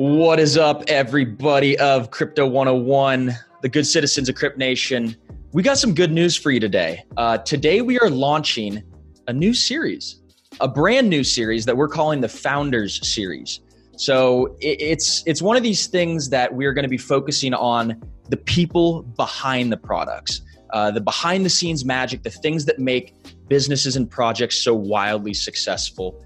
What is up, everybody of Crypto 101, the good citizens of Crypt Nation? We got some good news for you today. Uh, today, we are launching a new series, a brand new series that we're calling the Founders Series. So it, it's it's one of these things that we're going to be focusing on the people behind the products, uh, the behind the scenes magic, the things that make businesses and projects so wildly successful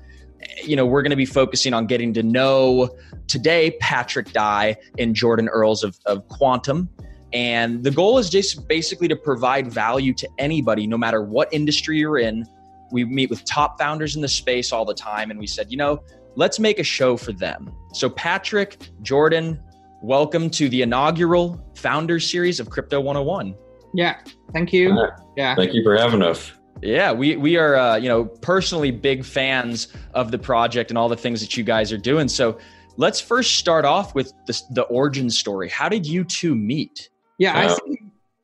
you know, we're going to be focusing on getting to know today Patrick Dai and Jordan Earls of, of Qtum. And the goal is just basically to provide value to anybody, no matter what industry you're in. We meet with top founders in the space all the time, and we said, you know, let's make a show for them. So, Patrick, Jordan, welcome to the inaugural Founders Series of Crypto 101. Yeah, thank you. Yeah, thank you for having us. Yeah, we we are uh, you know personally big fans of the project and all the things that you guys are doing. So let's first start off with the, the origin story. How did you two meet? Yeah, I think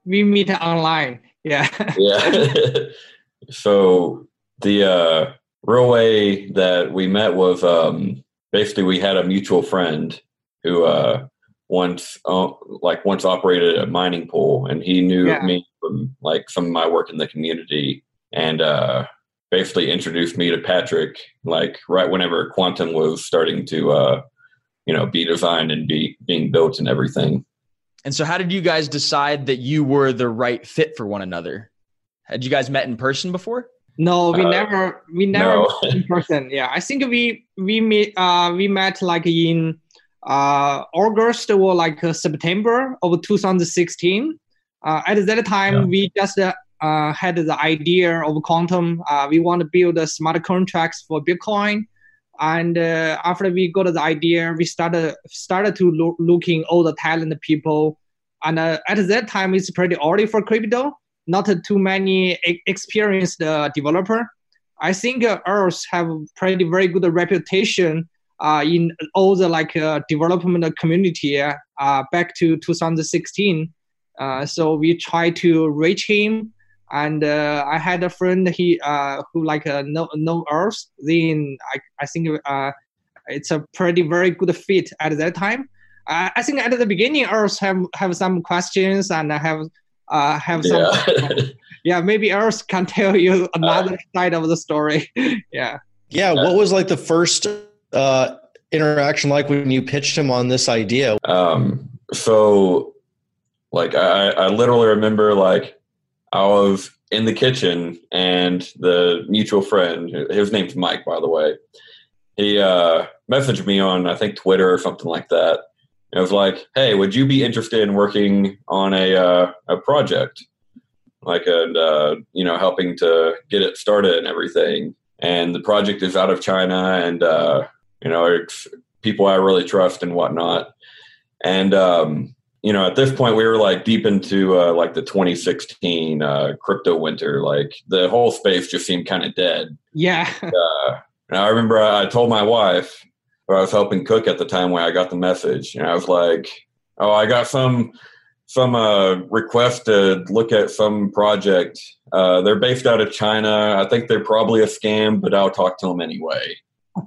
we meet online. Yeah. yeah. so the uh, real way that we met was um, basically we had a mutual friend who uh, once uh, like once operated a mining pool, and he knew yeah. me from like some of my work in the community and uh, basically introduced me to Patrick, like right whenever Qtum was starting to, uh, you know, be designed and be being built and everything. And so, how did you guys decide that you were the right fit for one another? Had you guys met in person before? No, we uh, never, we never no. in person. Yeah, I think we we meet, uh, we met like in uh, August or like uh, September of 2016. Uh, at that time, yeah. we just uh, had the idea of Qtum. Uh, we want to build smart contracts for Bitcoin. And uh, after we got the idea, we started started to lo- looking all the talent people. And uh, at that time, it's pretty early for crypto. Not too many experienced uh, developer. I think uh, Earls have pretty very good reputation uh, in all the like development community uh, back to 2016. Uh, so we try to reach him and uh, I had a friend he uh, who like uh, know know Earls. Then I I think uh, it's a pretty very good fit at that time. Uh, I think at the beginning Earls have have some questions and have uh, have some. Yeah. yeah, maybe Earls can tell you another side of the story. yeah. Yeah. What was like the first uh, interaction like when you pitched him on this idea? Um. So, like, I I literally remember like I was in the kitchen and the mutual friend, his name's Mike, by the way, he uh, messaged me on, I think, Twitter or something like that. It was like, hey, would you be interested in working on a, uh, a project? Like, and, uh, you know, helping to get it started and everything. And the project is out of China and, uh, you know, it's people I really trust and whatnot. And, um, you know, at this point, we were like deep into uh, like the 2016 uh, crypto winter. Like the whole space just seemed kind of dead. Yeah. uh, and I remember I, told my wife, who I was helping cook at the time when I got the message, and I was like, "Oh, I got some some uh, request to look at some project. Uh, they're based out of China. I think they're probably a scam, but I'll talk to them anyway."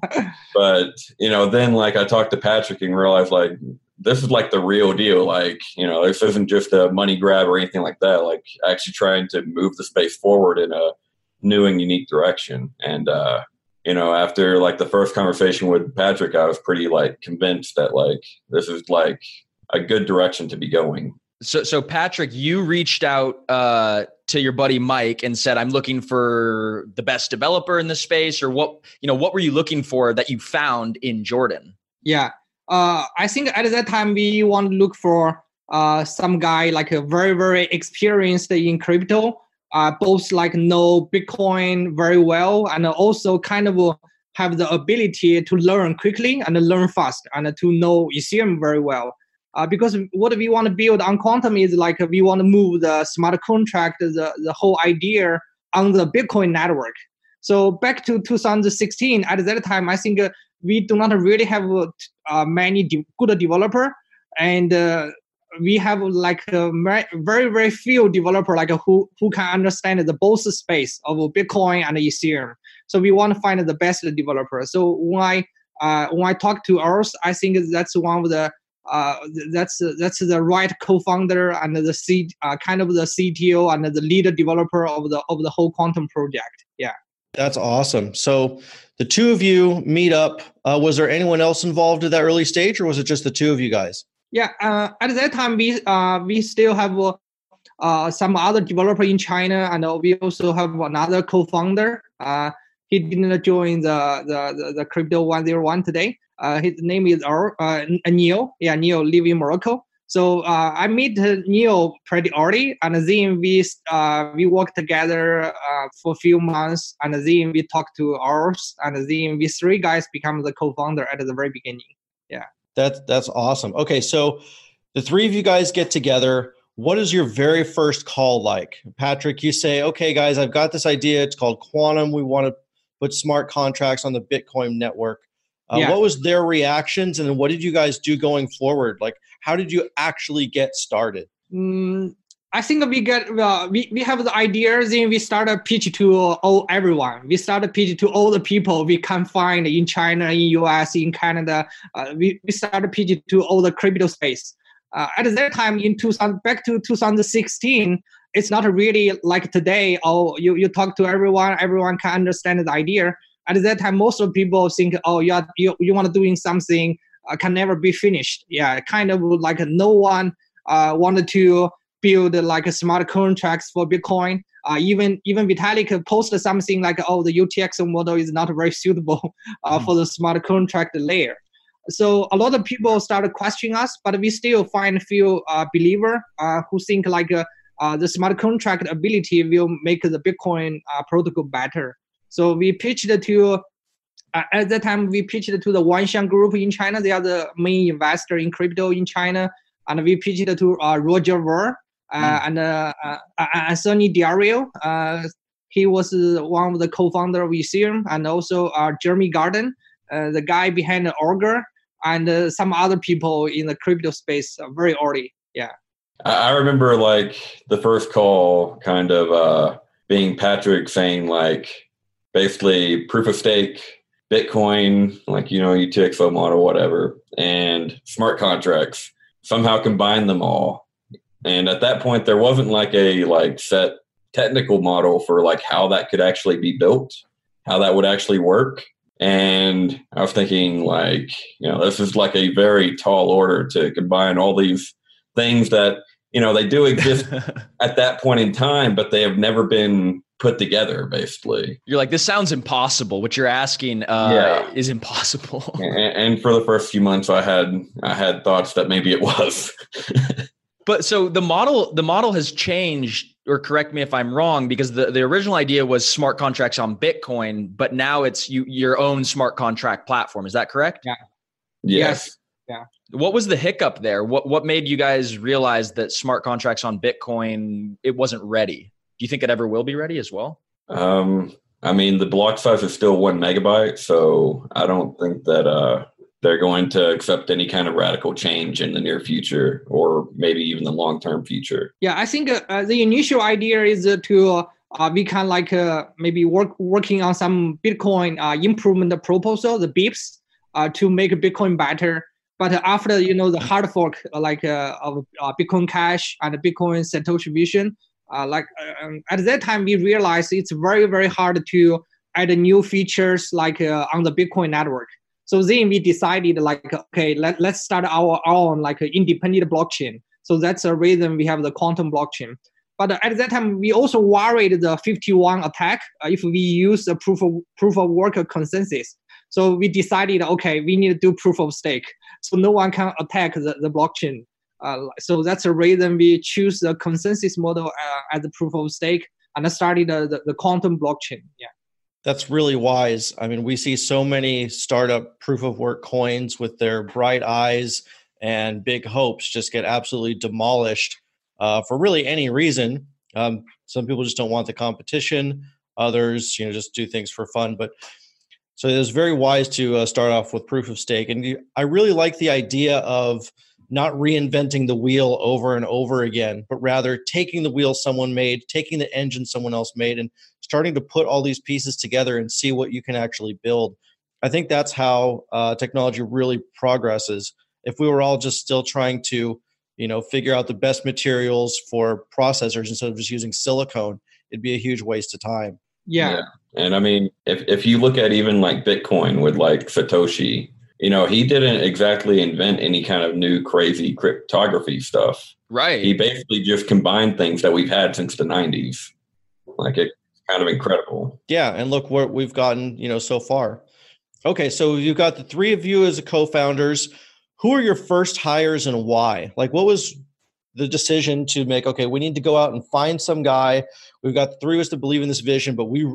but you know, then like I talked to Patrick and realized like this is like the real deal. Like, you know, this isn't just a money grab or anything like that. Like, actually trying to move the space forward in a new and unique direction. And, uh, you know, after like the first conversation with Patrick, I was pretty like convinced that like this is like a good direction to be going. So, so Patrick, you reached out uh, to your buddy Mike and said, "I'm looking for the best developer in the space," or what? You know, what were you looking for that you found in Jordan? Yeah, uh, I think at that time we want to look for uh, some guy like a very very experienced in crypto, uh, both like know Bitcoin very well and also kind of have the ability to learn quickly and learn fast and to know Ethereum very well. Uh, because what we want to build on Qtum is like we want to move the smart contract, the, the whole idea on the Bitcoin network. So back to 2016, at that time, I think we do not really have many de- good developer, and uh, we have like a very very few developer like who who can understand the both space of Bitcoin and Ethereum. So we want to find the best developer. So when I uh, when I talk to ours, I think that's one of the uh, that's that's the right co-founder and the C, uh, kind of the CTO and the lead developer of the of the whole Qtum project. Yeah, that's awesome. So the two of you meet up. Uh, was there anyone else involved at that early stage, or was it just the two of you guys? Yeah, uh, at that time we uh, we still have uh, some other developer in China, and we also have another co-founder. he didn't join the the the, the crypto one zero one today. Uh, his name is uh, Neil. Yeah, Neil live in Morocco. So uh, I met Neil pretty early, and then we uh, we worked together uh, for a few months, and then we talked to ours, and then we three guys become the co-founder at the very beginning. Yeah, that's that's awesome. Okay, so the three of you guys get together. What is your very first call like, Patrick? You say, "Okay, guys, I've got this idea. It's called Qtum. We want to put smart contracts on the Bitcoin network." Uh, yeah. What was their reactions, and then what did you guys do going forward? Like, how did you actually get started? Mm, I think we get uh, we, we have the ideas and we start a pitch to all everyone. We start a pitch to all the people we can find in China, in US, in Canada. Uh, we, we start a pitch to all the crypto space. Uh, at that time in 2000 back to 2016 it's not really like today oh you, you talk to everyone everyone can understand the idea at that time most of people think oh you are, you, you want to doing something uh, can never be finished. Yeah kind of like no one uh, wanted to build like smart contracts for bitcoin. Uh, even even vitalik posted something like oh the UTXO model is not very suitable uh, mm. for the smart contract layer. So a lot of people started questioning us but we still find a few uh, believer uh, who think like uh, the smart contract ability will make the bitcoin protocol better. So we pitched to uh, at that time we pitched to the Wanxiang Group in China. They are the main investor in crypto in China, and we pitched to uh, Roger Ver uh, mm. and uh, uh, uh, Anthony Di Iorio. he was one of the co-founder of Ethereum, and also Jeremy Gardner, the guy behind the Augur, and some other people in the crypto space very early. Yeah. I remember like the first call kind of being Patrick saying like basically proof of stake, Bitcoin, like, you know, UTXO model, whatever, and smart contracts, somehow combine them all. And at that point, there wasn't like a like set technical model for like how that could actually be built, how that would actually work. And I was thinking, like, you know, this is like a very tall order to combine all these things that, you know, they do exist at that point in time, but they have never been put together basically. You're like this sounds impossible. What you're asking uh, yeah. is impossible. And, and, for the first few months i had i had thoughts that maybe it was. But so the model the model has changed or correct me if i'm wrong because the, the original idea was smart contracts on bitcoin but now it's you your own smart contract platform. Is that correct? Yeah. Yes, yes. yeah. What was the hiccup there? What what made you guys realize that smart contracts on bitcoin it wasn't ready? do you think it ever will be ready as well? Um, I mean, the block size is still one megabyte, so I don't think that uh, they're going to accept any kind of radical change in the near future or maybe even the long term future. Yeah, I think uh, the initial idea is to uh, we can like uh, maybe work working on some Bitcoin uh, improvement proposal, the BIPs, uh, to make Bitcoin better. But after you know the hard fork like of Bitcoin Cash and Bitcoin Satoshi Vision, uh, like uh, um, at that time we realized it's very very hard to add new features like uh, on the bitcoin network. So then we decided like okay let, let's start our own like independent blockchain. So that's the reason we have the Qtum blockchain. But at that time we also worried the 51 attack uh, if we use the proof of proof of work consensus. So we decided okay we need to do proof of stake. So no one can attack the, the blockchain so that's the reason we choose the consensus model uh, as the proof of stake and started the, the, the Qtum blockchain. Yeah. That's really wise. I mean, we see so many startup proof of work coins with their bright eyes and big hopes just get absolutely demolished uh, for really any reason. Um, some people just don't want the competition. Others, you know, just do things for fun. But so it was very wise to uh, start off with proof of stake. And I really like the idea of not reinventing the wheel over and over again, but rather taking the wheel someone made, taking the engine someone else made, and starting to put all these pieces together and see what you can actually build. I think that's how uh, technology really progresses. If we were all just still trying to, you know, figure out the best materials for processors instead of just using silicone, it'd be a huge waste of time. Yeah. yeah. And I mean, if if you look at even like Bitcoin with like Satoshi, you know, he didn't exactly invent any kind of new crazy cryptography stuff. Right. He basically just combined things that we've had since the 90s. Like it's kind of incredible. Yeah, and look what we've gotten, you know, so far. Okay, so you've got the three of you as co-founders. Who are your first hires and why? Like what was the decision to make okay, we need to go out and find some guy. We've got three of us to believe in this vision, but we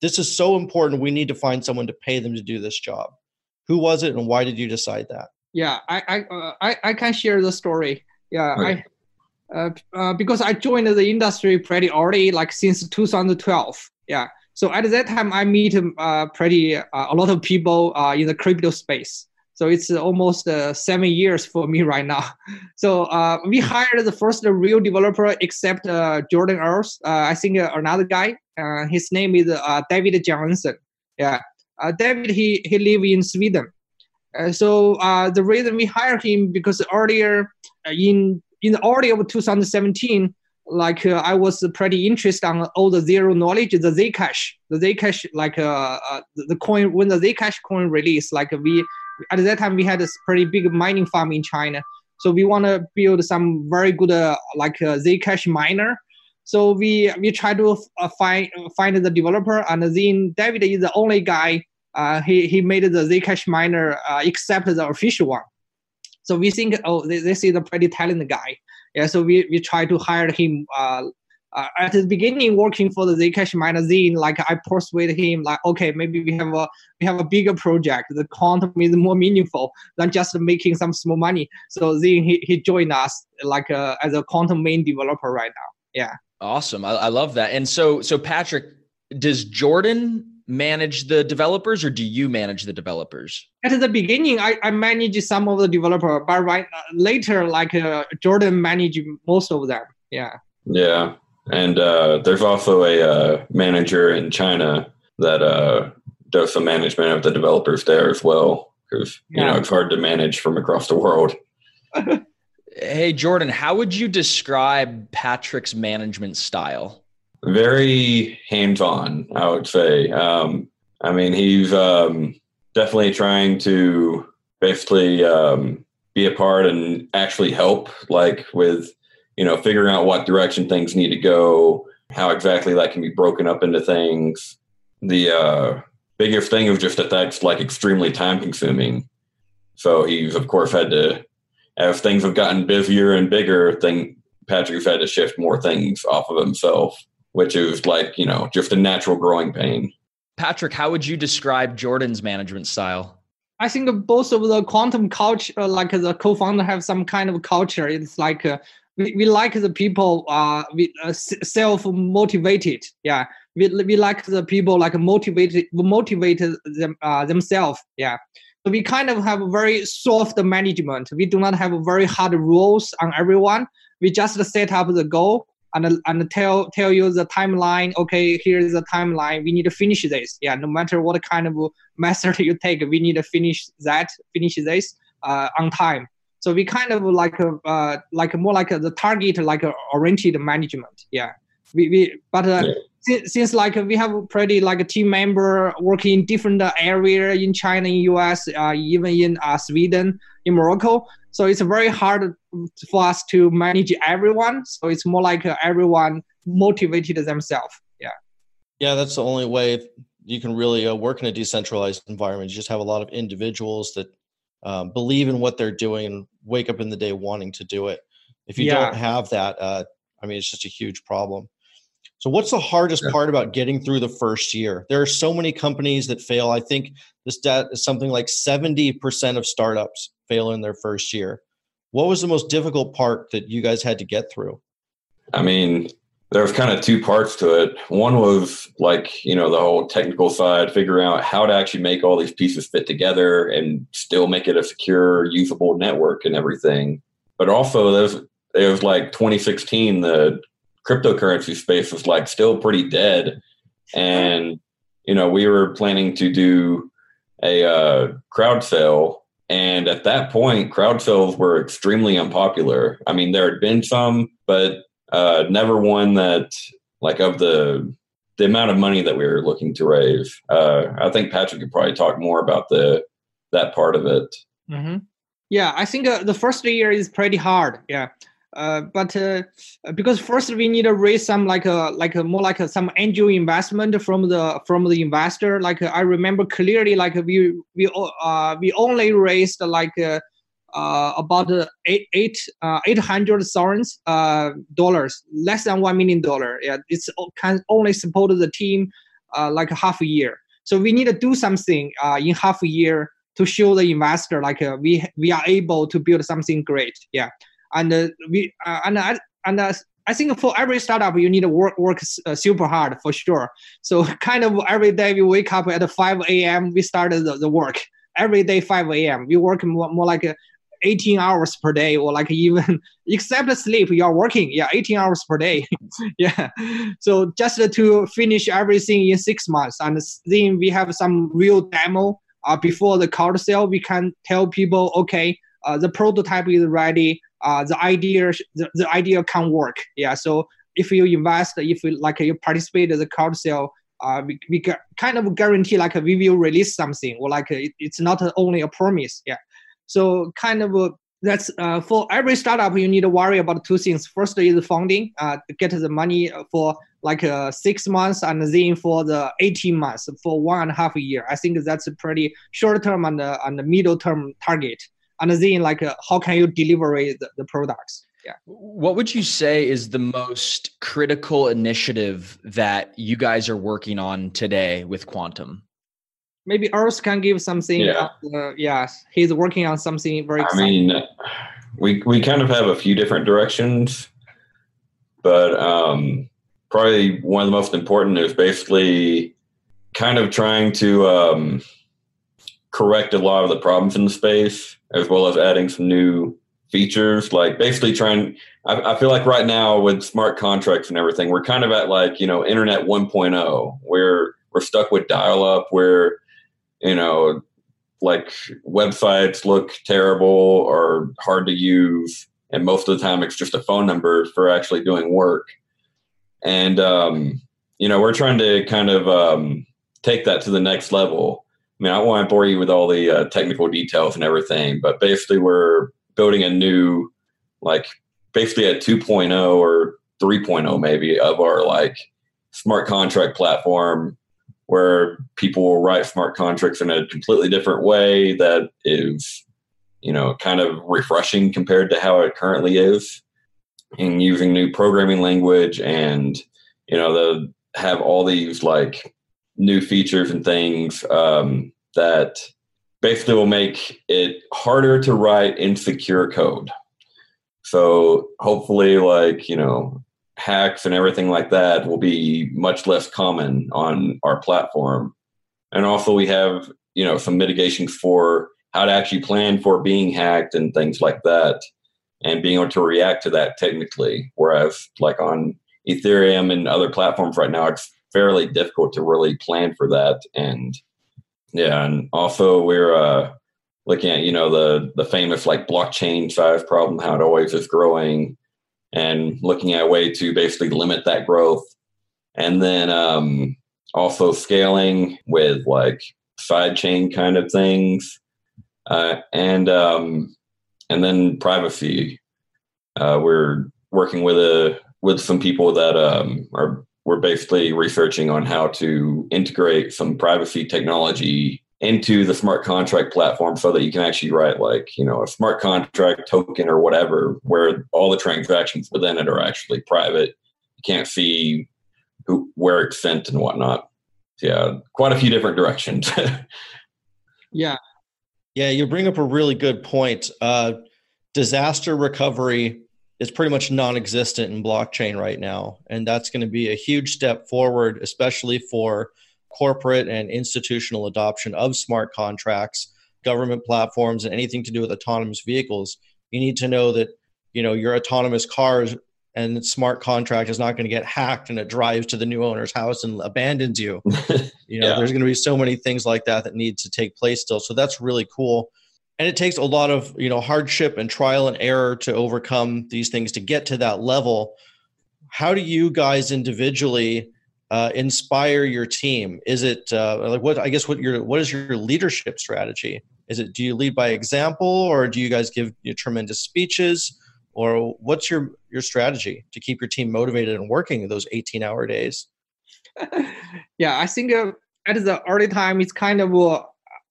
this is so important we need to find someone to pay them to do this job. Who was it and why did you decide that? Yeah, I I uh, I, I can share the story. Yeah, I uh, uh, because I joined the industry pretty early, like since 2012. Yeah, so at that time I meet uh, pretty uh, a lot of people uh, in the crypto space. So it's almost uh, seven years for me right now. So we hired the first real developer except Jordan Earls. I think another guy. his name is David Jaenson. Yeah, David he he live in Sweden. so uh the reason we hired him because earlier in in the early of 2017, like uh, I was pretty interested on all the zero knowledge, the Zcash, the Zcash, like uh, uh, the coin when the Zcash coin released, like we at that time we had a pretty big mining farm in China, so we want to build some very good uh, like uh, Zcash miner. So we we try to uh, find find the developer, and then David is the only guy. Uh, he he made the Zcash miner uh, except the official one. So we think, oh, this is a pretty talented guy. Yeah, so we, we try to hire him. Uh, uh, at the beginning, working for the Zcash magazine, like I persuaded him, like, okay, maybe we have a we have a bigger project. The Qtum is more meaningful than just making some small money. So then he, he joined us like uh, as a Qtum main developer right now. Yeah. Awesome. I, I love that. And so so Patrick, does Jordan manage the developers or do you manage the developers? At the beginning, I, I manage some of the developer, but right uh, later, like uh, Jordan manage most of them. Yeah. Yeah. And uh, there's also a uh, manager in China that uh, does some management of the developers there as well. Because, yeah. you know, it's hard to manage from across the world. hey, Jordan, how would you describe Patrick's management style? very hands on, I would say. Um, I mean, he's um, definitely trying to basically um, be a part and actually help, like with, you know, figuring out what direction things need to go, how exactly that can be broken up into things. The uh, biggest thing is just that that's like extremely time consuming. So he's, of course, had to, as things have gotten busier and bigger, thing Patrick's had to shift more things off of himself which is like, you know, just a natural growing pain. Patrick, how would you describe Jordan's management style? I think both of the Qtum culture, uh, like the co-founder, have some kind of culture. It's like uh, we, we like the people uh, we, uh, self motivated. Yeah, we, we like the people like motivated motivated them uh, themselves. Yeah, so we kind of have a very soft management. We do not have very hard rules on everyone. We just set up the goal and and tell tell you the timeline. Okay, here's the timeline. We need to finish this. Yeah, no matter what kind of method you take, we need to finish that, finish this uh, on time. So we kind of like a uh, like more like a, the target like a oriented management. Yeah, we, we but uh, yeah. Since, since like we have pretty like a team member working in different area in China, in US, uh, even in uh, Sweden, in Morocco. So it's very hard for us to manage everyone. So it's more like uh, everyone motivated themselves. Yeah. Yeah, that's the only way you can really uh, work in a decentralized environment. You just have a lot of individuals that um, believe in what they're doing and wake up in the day wanting to do it. If you yeah. don't have that, uh, I mean, it's just a huge problem. So, what's the hardest part about getting through the first year? There are so many companies that fail. I think this stat is something like 70% of startups fail in their first year. What was the most difficult part that you guys had to get through? I mean, there was kind of two parts to it. One was like, you know, the whole technical side, figuring out how to actually make all these pieces fit together and still make it a secure, usable network and everything. But also, there's, it was like 2016, the cryptocurrency space was like still pretty dead. And, you know, we were planning to do a uh, crowd sale. And at that point, crowd sales were extremely unpopular. I mean, there had been some, but uh, never one that, like, of the the amount of money that we were looking to raise. Uh, I think Patrick could probably talk more about the that part of it. Mm-hmm. Yeah, I think uh, the first year is pretty hard. Yeah, uh, but uh, because first we need to raise some like a like a more like a, some angel investment from the from the investor. Like I remember clearly, like we we uh we only raised like uh, uh about eight eight uh, eight hundred uh dollars, less than one million dollar. Yeah, it's can only support the team uh like half a year. So we need to do something uh in half a year to show the investor like uh, we we are able to build something great. Yeah and uh, we uh, and I and I think for every startup you need to work work uh, super hard for sure. So kind of every day we wake up at 5 a.m. we start the, the work every day 5 a.m. We work more, more like uh, 18 hours per day or like even except sleep you are working yeah 18 hours per day yeah so just to finish everything in six months and then we have some real demo uh, before the cold sale we can tell people okay the prototype is ready uh, the idea the, the idea can work. Yeah. So if you invest, if you like you participate in the crowd sale, uh, we, we kind of guarantee like we will release something or like it, it's not only a promise. Yeah. So kind of uh, that's uh, for every startup you need to worry about two things. First is funding, uh, get the money for like uh, six months and then for the 18 months for one and a half year. I think that's a pretty short term and, uh, and middle term target and then like uh, how can you deliver the, the products? Yeah. What would you say is the most critical initiative that you guys are working on today with Qtum? Maybe Earls can give something yeah, uh, yeah he's working on something very exciting. i mean we we kind of have a few different directions but um probably one of the most important is basically kind of trying to um correct a lot of the problems in the space as well as adding some new features like basically trying I, I, feel like right now with smart contracts and everything we're kind of at like you know internet 1.0 where we're stuck with dial up where you know like websites look terrible or hard to use and most of the time it's just a phone number for actually doing work. And um, you know we're trying to kind of um, take that to the next level mean, I won't bore you with all the uh, technical details and everything, but basically, we're building a new, like, basically a 2.0 or 3.0 maybe of our like smart contract platform where people will write smart contracts in a completely different way that is, you know, kind of refreshing compared to how it currently is, and using new programming language and, you know, the have all these like new features and things um, that basically will make it harder to write insecure code. So hopefully, like, you know, hacks and everything like that will be much less common on our platform. And also, we have, you know, some mitigation for how to actually plan for being hacked and things like that and being able to react to that technically. Whereas, like, on Ethereum and other platforms right now, it's fairly difficult to really plan for that. And yeah, and also we're uh, looking at you know the the famous like blockchain size problem, how it always is growing, and looking at a way to basically limit that growth, and then um, also scaling with like side chain kind of things, uh, and um, and then privacy. Uh, we're working with a with some people that um, are we're basically researching on how to integrate some privacy technology into the smart contract platform so that you can actually write like you know a smart contract token or whatever where all the transactions within it are actually private. You can't see who where it's sent and whatnot. Yeah quite a few different directions. Yeah. Yeah you bring up a really good point. Uh, disaster recovery is pretty much non-existent in blockchain right now and that's going to be a huge step forward especially for corporate and institutional adoption of smart contracts government platforms and anything to do with autonomous vehicles you need to know that you know your autonomous cars and smart contract is not going to get hacked and it drives to the new owner's house and abandons you. you know, yeah. there's going to be so many things like that that need to take place still. So that's really cool. And it takes a lot of, you know, hardship and trial and error to overcome these things to get to that level. How do you guys individually uh, inspire your team? Is it uh, like what I guess what your what is your leadership strategy? Is it do you lead by example or do you guys give you tremendous speeches? or what's your your strategy to keep your team motivated and working those 18 hour days yeah i think uh, at the early time it's kind of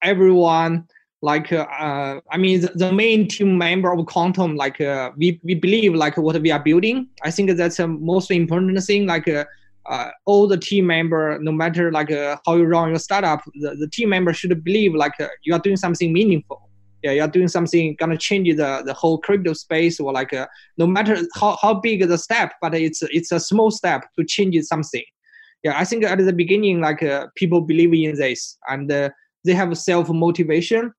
everyone like uh, uh i mean the, the, main team member of Qtum like uh, we, we believe like what we are building. I think that's the most important thing like uh, all the team member no matter like how you run your startup the, the team member should believe like you are doing something meaningful. Yeah, you're doing something gonna change the, the whole crypto space or like uh, no matter how, how big the step, but it's it's a small step to change something. Yeah, I think at the beginning, like uh, people believe in this and uh, they have self motivation,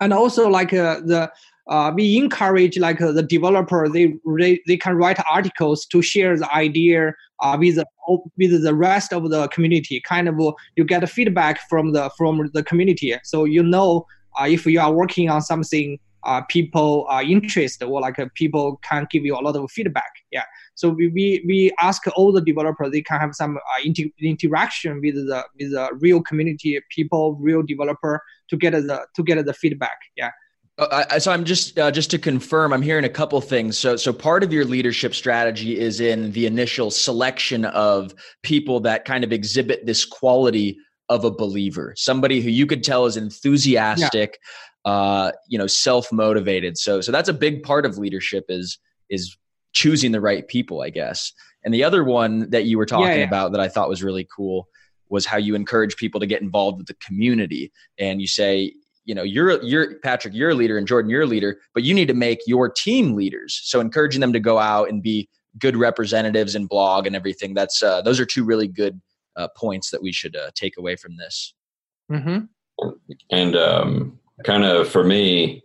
and also like uh, the uh, we encourage like uh, the developer they, they they can write articles to share the idea uh, with the, with the rest of the community. Kind of you get feedback from the from the community, so you know uh, if you are working on something uh, people are interested or like uh, people can give you a lot of feedback yeah so we, we, we ask all the developers they can have some uh, inter- interaction with the with the real community people real developer to get the to get the feedback yeah uh, so I'm just uh, just to confirm, I'm hearing a couple things. So so part of your leadership strategy is in the initial selection of people that kind of exhibit this quality of a believer, somebody who you could tell is enthusiastic, yeah. Uh, you know, self motivated. So, so that's a big part of leadership is is choosing the right people, I guess. And the other one that you were talking yeah, yeah. about that I thought was really cool was how you encourage people to get involved with the community, and you say, you know, you're you're Patrick, you're a leader, and Jordan, you're a leader, but you need to make your team leaders. So, encouraging them to go out and be good representatives and blog and everything. That's uh, those are two really good uh, points that we should uh, take away from this. Mm-hmm. And um, kind of for me,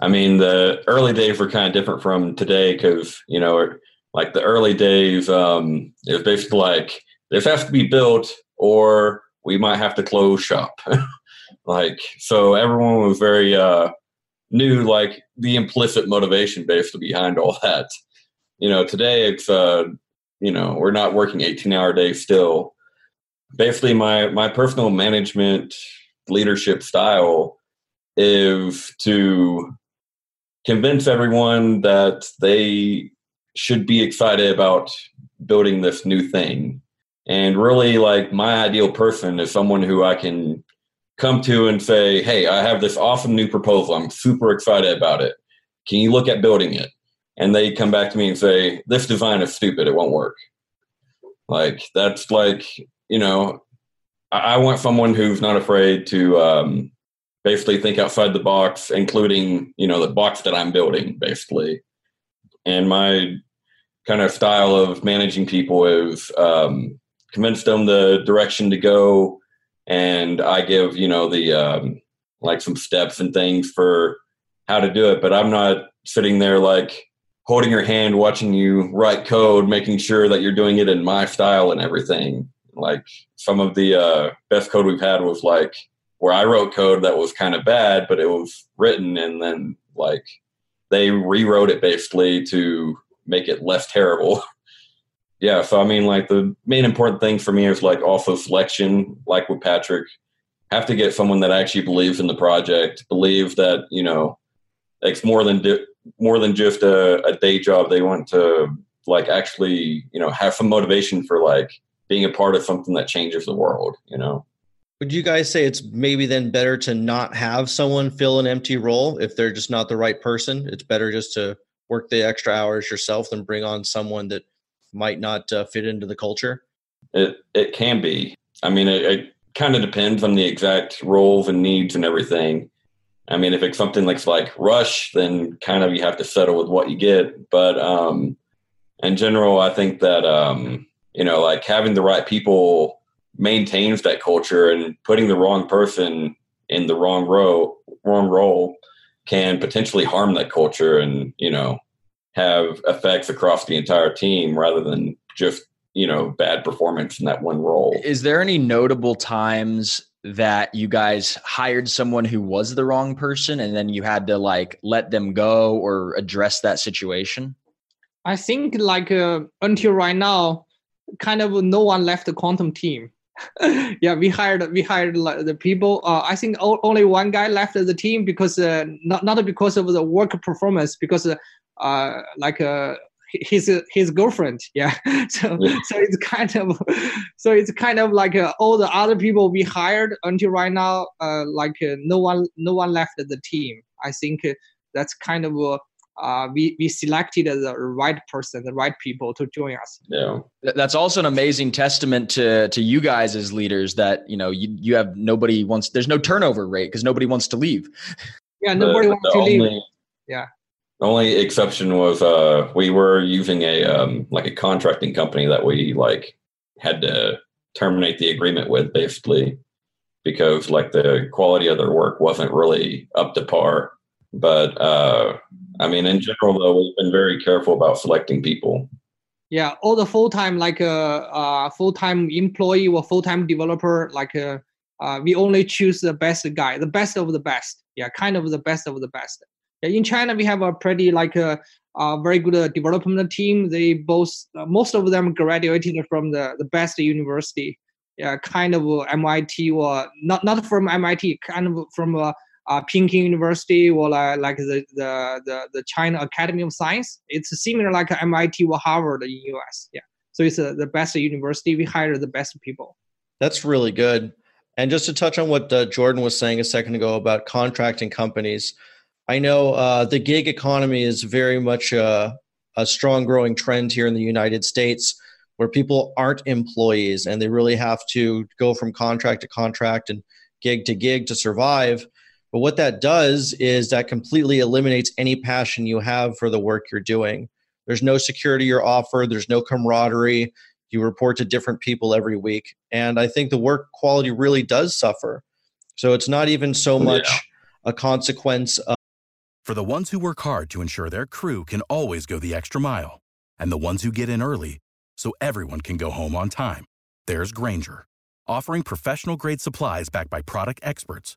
I mean, the early days were kind of different from today because, you know, like the early days, um, it was basically like this has to be built or we might have to close shop. like, so everyone was very uh, new, like the implicit motivation basically behind all that. You know, today it's, uh, you know, we're not working 18 hour days still basically my my personal management leadership style is to convince everyone that they should be excited about building this new thing. And really like my ideal person is someone who i can come to and say hey i have this awesome new proposal. I'm super excited about it. Can you look at building it? And they come back to me and say this design is stupid. It won't work. Like that's like you know, I, I want someone who's not afraid to um, basically think outside the box, including you know the box that I'm building, basically. And my kind of style of managing people is um, convince them the direction to go, and I give you know the um, like some steps and things for how to do it. But I'm not sitting there like holding your hand, watching you write code, making sure that you're doing it in my style and everything. Like some of the uh, best code we've had was like where I wrote code that was kind of bad, but it was written and then like they rewrote it basically to make it less terrible. yeah, so I mean, like the main important thing for me is like also selection, like with Patrick. Have to get someone that actually believes in the project, believe that you know it's more than di- more than just a, a day job. They want to like actually you know have some motivation for like being a part of something that changes the world, you know. Would you guys say it's maybe then better to not have someone fill an empty role if they're just not the right person? It's better just to work the extra hours yourself than bring on someone that might not uh, fit into the culture. It it can be. I mean, it, it kind of depends on the exact roles and needs and everything. I mean, if it's something like like Rush, then kind of you have to settle with what you get. But um, in general, I think that um, you know, like having the right people maintains that culture and putting the wrong person in the wrong row, wrong role can potentially harm that culture and, you know, have effects across the entire team rather than just you know bad performance in that one role. Is there any notable times that you guys hired someone who was the wrong person and then you had to like let them go or address that situation? I think like uh, until right now, kind of no one left the Qtum team. yeah, we hired we hired the people. Uh, I think only one guy left the team because uh, not not because of the work performance, because uh, like uh, his his girlfriend. Yeah, so so it's kind of so it's kind of like uh, all the other people we hired until right now. Uh, like uh, no one no one left the team. I think that's kind of uh, we, we selected the right person, the right people to join us. Yeah. That's also an amazing testament to, to you guys as leaders that, you know, you, you have nobody wants, there's no turnover rate because nobody wants to leave. Yeah. Nobody the, wants the to only, leave. Yeah. The only exception was, uh, we were using a, um, like a contracting company that we like had to terminate the agreement with basically because like the quality of their work wasn't really up to par. But, uh, I mean, in general, though, we've been very careful about selecting people. Yeah, all the full time, like a uh, uh, full time employee or full time developer, like uh, uh, we only choose the best guy, the best of the best. Yeah, kind of the best of the best. Yeah, in China, we have a pretty like a, a very good uh, development team. They both, uh, most of them graduated from the, the best university. Yeah, kind of MIT or not not from MIT, kind of from uh, Peking University or like, like the, the, the, the, China Academy of Science. It's similar like MIT or Harvard in US. Yeah. So it's uh, the best university. We hire the best people. That's really good. And just to touch on what uh, Jordan was saying a second ago about contracting companies, I know uh, the gig economy is very much a, a strong growing trend here in the United States where people aren't employees and they really have to go from contract to contract and gig to gig to survive. But what that does is that completely eliminates any passion you have for the work you're doing. There's no security you're offered, there's no camaraderie. You report to different people every week. And I think the work quality really does suffer. So it's not even so oh, much yeah. a consequence of. For the ones who work hard to ensure their crew can always go the extra mile, and the ones who get in early so everyone can go home on time, there's Grainger, offering professional grade supplies backed by product experts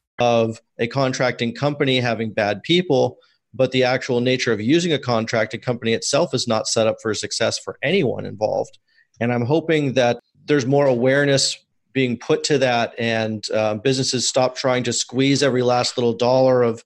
Of a contracting company having bad people – but the actual nature of using a contracting company itself is not set up for success for anyone involved. And I'm hoping that there's more awareness being put to that and uh, businesses stop trying to squeeze every last little dollar of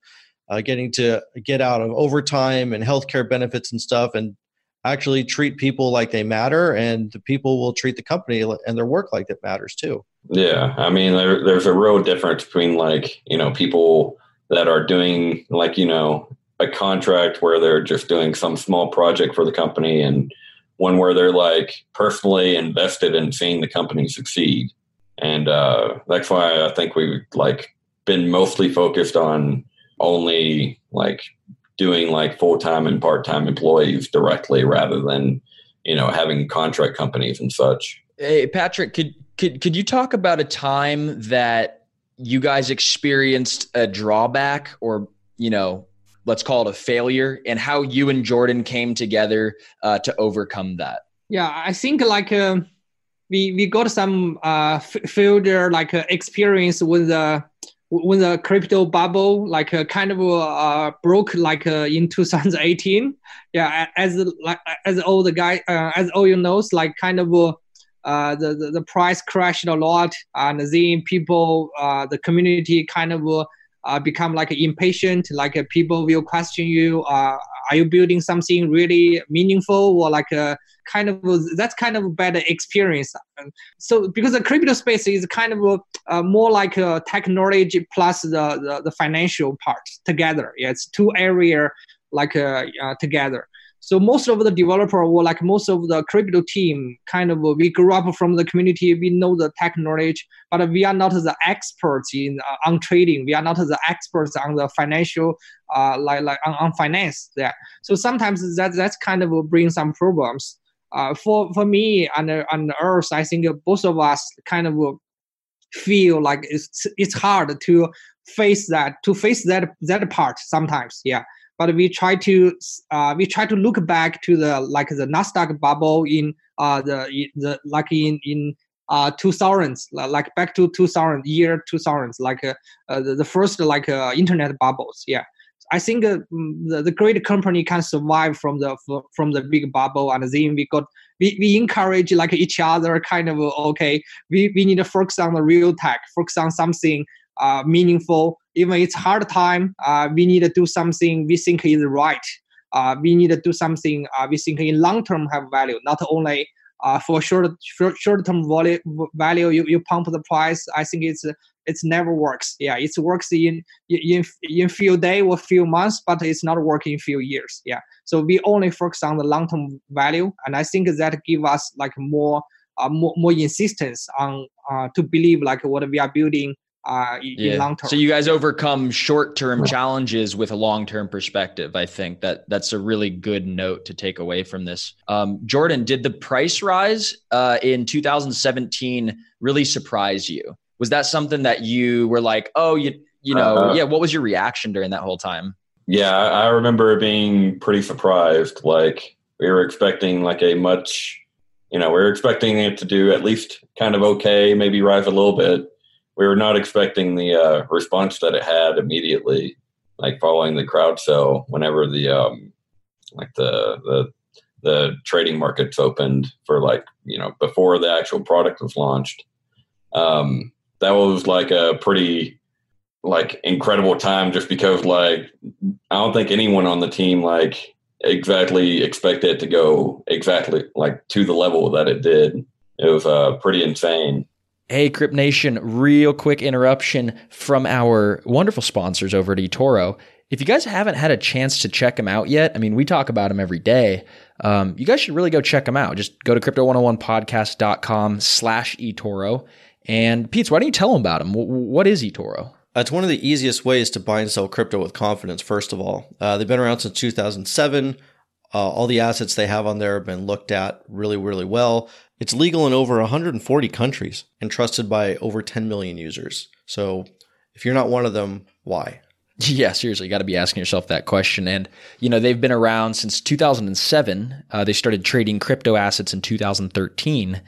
uh, getting to get out of overtime and healthcare benefits and stuff and actually treat people like they matter and the people will treat the company and their work like it matters too yeah i mean there, there's a real difference between like you know people that are doing like you know a contract where they're just doing some small project for the company and one where they're like personally invested in seeing the company succeed. And uh, that's why i think we've like been mostly focused on only like doing like full-time and part-time employees directly rather than you know having contract companies and such. Hey patrick could could could you talk about a time that you guys experienced a drawback or you know let's call it a failure and how you and jordan came together uh, to overcome that? Yeah i think like uh, we we got some uh failure like uh, experience with the when the crypto bubble like uh, kind of uh, broke like uh, in 2018 yeah as like as all the guy uh, as all you knows like kind of uh, the, the, the price crashed a lot and then people uh, the community kind of uh, become like impatient like uh, people will question you uh, are you building something really meaningful or like a kind of that's kind of a bad experience. So because the crypto space is kind of uh, more like a technology plus the, the, the financial part together. Yeah it's two area like uh, uh, together so most of the developer or like most of the crypto team kind of we grew up from the community. We know the tech knowledge but we are not the experts in uh, on trading. We are not the experts on the financial uh, like like on, on finance. There so sometimes that that's kind of bring some problems. Uh, for for me and and Earls i think both of us kind of feel like it's it's hard to face that to face that that part sometimes. Yeah but we try to uh, we try to look back to the like the Nasdaq bubble in uh, the the like in in uh 2000s like back to 2000 year 2000s like uh, uh, the, the first like uh, internet bubbles yeah I think uh, mm, the, the great company can survive from the from the big bubble, and then we got we, we encourage like each other, kind of okay. We, we need to focus on the real tech, focus on something uh, meaningful. Even it's hard time, uh, we need to do something we think is right. Uh, we need to do something uh, we think in long term have value, not only uh, for short short, short term value, value you, you pump the price. I think it's it's never works. Yeah, it works in in in few days or few months, but it's not working in few years. Yeah, so we only focus on the long term value, and I think that give us like more uh, more more insistence on uh, to believe like what we are building uh, yeah. long term. So you guys overcome short term challenges with a long term perspective. I think that that's a really good note to take away from this. Um, Jordan, did the price rise uh, in 2017 really surprise you? Was that something that you were like, oh, you you know, uh, yeah? What was your reaction during that whole time? Yeah, I remember being pretty surprised. Like we were expecting like a much, you know, we were expecting it to do at least kind of okay, maybe rise a little bit we were not expecting the uh, response that it had immediately, like following the crowd sale. Whenever the um, like the the the trading markets opened for like you know before the actual product was launched, um, that was like a pretty like incredible time just because like I don't think anyone on the team like exactly expected it to go exactly like to the level that it did. It was uh, pretty insane. Hey, Crypt Nation, real quick interruption from our wonderful sponsors over at eToro. If you guys haven't had a chance to check them out yet, I mean, we talk about them every day. Um, you guys should really go check them out. Just go to crypto101podcast.com slash eToro. And Pete, why don't you tell them about them? What is eToro? It's one of the easiest ways to buy and sell crypto with confidence, first of all. Uh, they've been around since 2007. Uh, all the assets they have on there have been looked at really, really well. It's legal in over 140 countries and trusted by over 10 million users. So if you're not one of them, why? Yeah, seriously, you got to be asking yourself that question. And, you know, they've been around since 2007. Uh, they started trading crypto assets in 2013.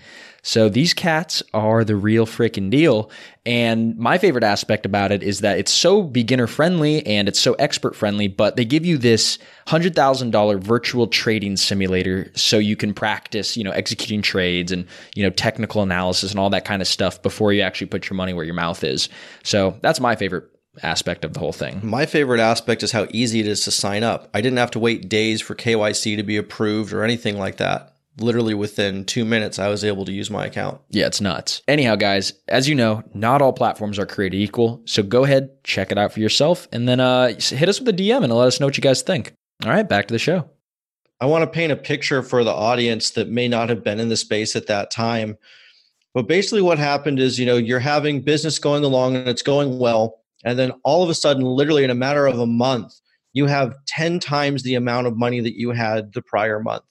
So these cats are the real freaking deal. And my favorite aspect about it is that it's so beginner friendly and it's so expert friendly, but they give you this $100,000 virtual trading simulator so you can practice, you know, executing trades and, you know, technical analysis and all that kind of stuff before you actually put your money where your mouth is. So that's my favorite aspect of the whole thing. My favorite aspect is how easy it is to sign up. I didn't have to wait days for KYC to be approved or anything like that literally within two minutes, I was able to use my account. Yeah, it's nuts. Anyhow, guys, as you know, not all platforms are created equal. So go ahead, check it out for yourself, and then uh, hit us with a DM and let us know what you guys think. All right, back to the show. I want to paint a picture for the audience that may not have been in the space at that time. But basically, what happened is, you know, you're having business going along and it's going well. And then all of a sudden, literally in a matter of a month, you have 10 times the amount of money that you had the prior month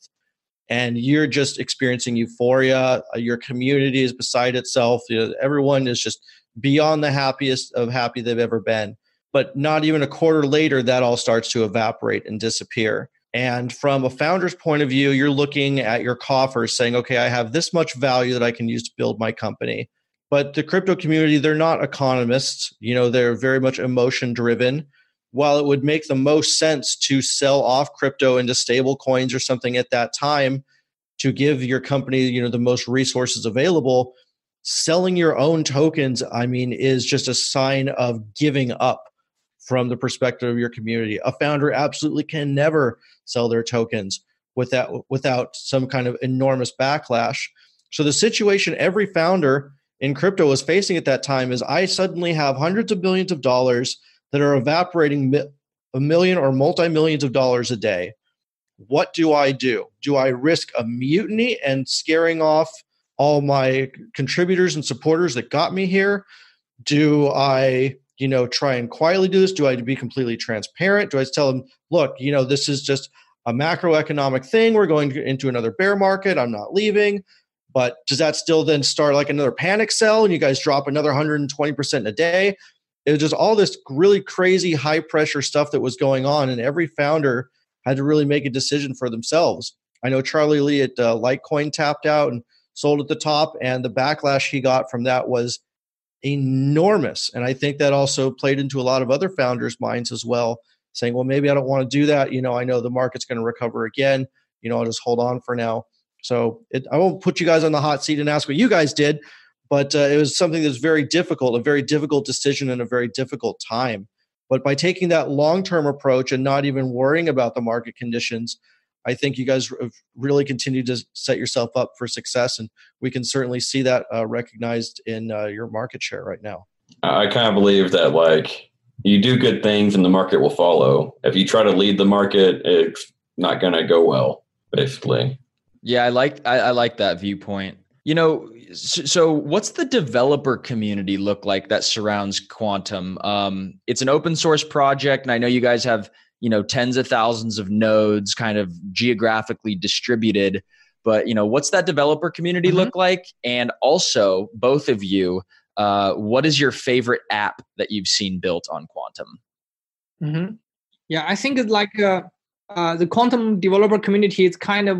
and you're just experiencing euphoria. Uh, your community is beside itself. You know, everyone is just beyond the happiest of happy they've ever been. But not even a quarter later, that all starts to evaporate and disappear. And from a founder's point of view, you're looking at your coffers saying, okay, I have this much value that I can use to build my company. But the crypto community, they're not economists. You know, they're very much emotion driven while it would make the most sense to sell off crypto into stable coins or something at that time to give your company you know the most resources available selling your own tokens i mean is just a sign of giving up from the perspective of your community. A founder absolutely can never sell their tokens without without some kind of enormous backlash. So the situation every founder in crypto was facing at that time is i suddenly have hundreds of billions of dollars that are evaporating a million or multi millions of dollars a day. What do I do? Do I risk a mutiny and scaring off all my contributors and supporters that got me here? Do I, you know, try and quietly do this? Do I be completely transparent? Do I tell them, look, you know, this is just a macroeconomic thing. We're going into another bear market. I'm not leaving. But does that still then start like another panic sell and you guys drop another 120% in a day? It was just all this really crazy high pressure stuff that was going on and every founder had to really make a decision for themselves. I know charlie lee at uh, litecoin tapped out and sold at the top and the backlash he got from that was enormous and i think that also played into a lot of other founders minds as well saying well maybe i don't want to do that. You know i know the market's going to recover again. You know i'll just hold on for now. So it, i won't put you guys on the hot seat and ask what you guys did but uh, it was something that's very difficult, a very difficult decision and a very difficult time. But by taking that long term approach and not even worrying about the market conditions, I think you guys have really continued to set yourself up for success. And we can certainly see that uh, recognized in uh, your market share right now. I kind of believe that, like, you do good things and the market will follow. If you try to lead the market, it's not going to go well, basically. Yeah, I like I, I like that viewpoint. You know, so what's the developer community look like that surrounds Qtum? Um, it's an open source project, and I know you guys have you know tens of thousands of nodes, kind of geographically distributed. But you know, what's that developer community mm-hmm. look like? And also, both of you, uh, what is your favorite app that you've seen built on Qtum? Mm-hmm. Yeah, I think it's like uh, uh, the Qtum developer community is kind of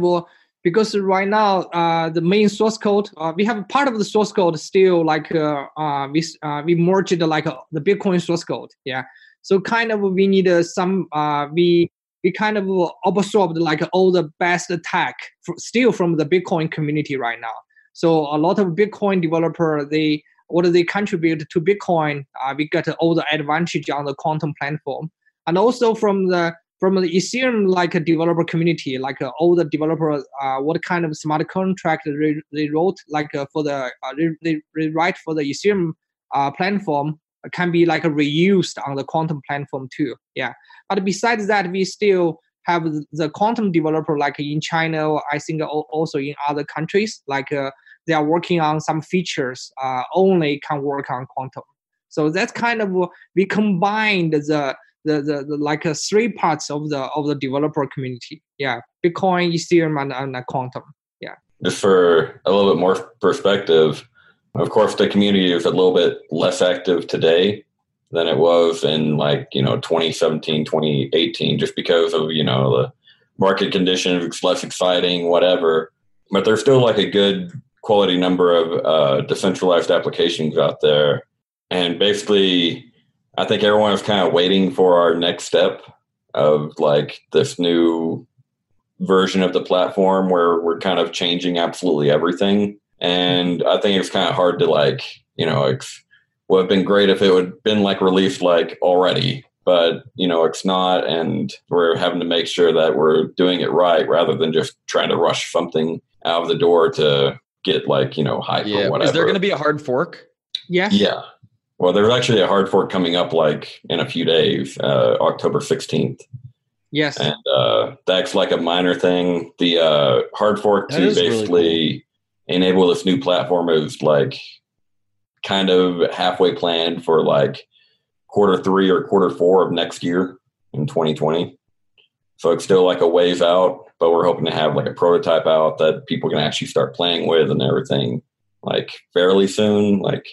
because right now uh, the main source code uh, we have part of the source code still like uh, uh we uh, we merged like uh, the Bitcoin source code. Yeah, so kind of we need some we we kind of absorbed like all the best tech still from the Bitcoin community right now. So a lot of Bitcoin developer they what they contribute to Bitcoin, we get all the advantage on the Qtum platform, and also from the from the Ethereum like a developer community, like uh, all the developers, uh, what kind of smart contract they, they wrote, like uh, for the uh, they, they write for the Ethereum uh, platform can be like reused on the Qtum platform too. Yeah, but besides that, we still have the Qtum developer like in China, I think also in other countries, like uh, they are working on some features uh, only can work on Qtum. So that's kind of we combined the the, the, like uh, three parts of the of the developer community. Yeah, Bitcoin, Ethereum, and, and Qtum. Yeah. Just for a little bit more perspective, of course, the community is a little bit less active today than it was in like you know 2017 2018 just because of you know the market conditions it's less exciting whatever but there's still like a good quality number of uh, decentralized applications out there and basically i think everyone is kind of waiting for our next step of like this new version of the platform where we're kind of changing absolutely everything and i think it's kind of hard to like you know it's would have been great if it would been like released like already but you know it's not and we're having to make sure that we're doing it right rather than just trying to rush something out of the door to get like you know hype yeah. or whatever is there going to be a hard fork Yeah. yeah well there's actually a hard fork coming up like in a few days uh, october 16th yes and uh, that's like a minor thing the uh, hard fork that to basically really cool. enable this new platform is like kind of halfway planned for like quarter three or quarter four of next year in 2020. So it's still like a ways out, but we're hoping to have like a prototype out that people can actually start playing with and everything like fairly soon, like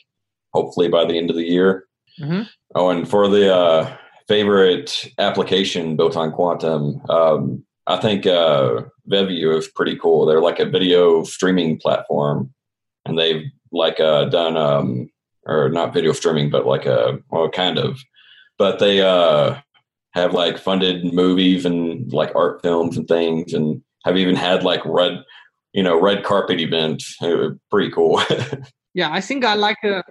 hopefully by the end of the year. Mm-hmm. Oh, and for the uh, favorite application built on Qtum, um, I think uh, is pretty cool. They're like a video streaming platform, and they've like uh, done um, or not video streaming, but like a well, kind of. But they uh, have like funded movies and like art films and things, and have even had like red, you know, red carpet events. Pretty cool. yeah, I think I like. Uh,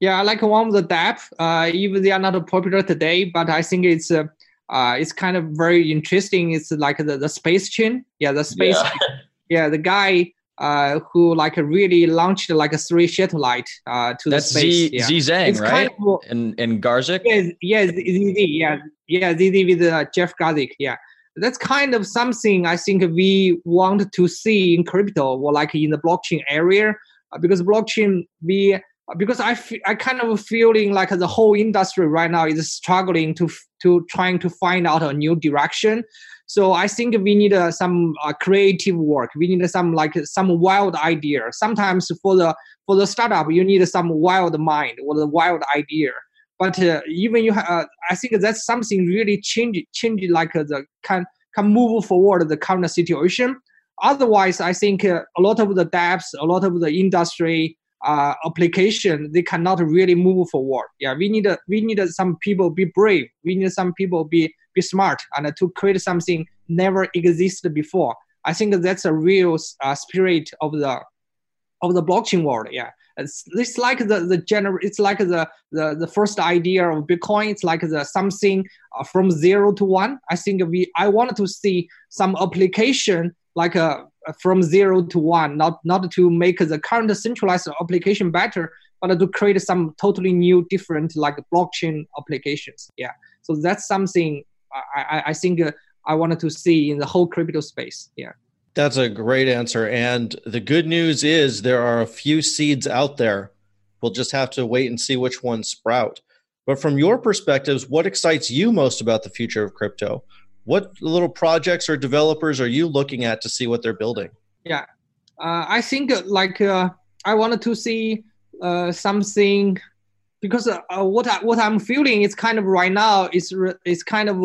yeah, I like one of the dApp. Uh, even they are not popular today, but I think it's. Uh, uh, it's kind of very interesting. It's like the, the space chain. Yeah, the space. Yeah, yeah the guy uh, who like really launched like a three satellite uh, to That's the space. Z, yeah. Z Zhang, right? Kind of, and and Garzik. Yes, yes, ZZ, yeah, yeah, ZZ with uh, Jeff Garzik. Yeah, that's kind of something I think we want to see in crypto or like in the blockchain area uh, because blockchain we because I kind of feeling like the whole industry right now is struggling to to trying to find out a new direction. So I think we need uh, some uh, creative work. We need some like some wild idea. Sometimes for the for the startup, you need some wild mind or the wild idea. But uh, even you, uh, I think that's something really change change like the can can move forward the current situation. Otherwise, I think uh, a lot of the dApps, a lot of the industry uh, application, they cannot really move forward. Yeah, we need we need some people be brave. We need some people be be smart and to create something never existed before. I think that's a real uh, spirit of the of the blockchain world. Yeah, it's, it's like the the general. It's like the, the the first idea of Bitcoin. It's like the something uh, from zero to one. I think we I wanted to see some application like a from zero to one, not not to make the current centralized application better, but to create some totally new, different like blockchain applications. Yeah, so that's something I, I think uh, I wanted to see in the whole crypto space. Yeah. That's a great answer. And the good news is there are a few seeds out there. We'll just have to wait and see which ones sprout. But from your perspectives, what excites you most about the future of crypto? What little projects or developers are you looking at to see what they're building? Yeah, uh, I think uh, like uh, I wanted to see uh, something because uh, uh, what I, what I'm feeling is kind of right now is is kind of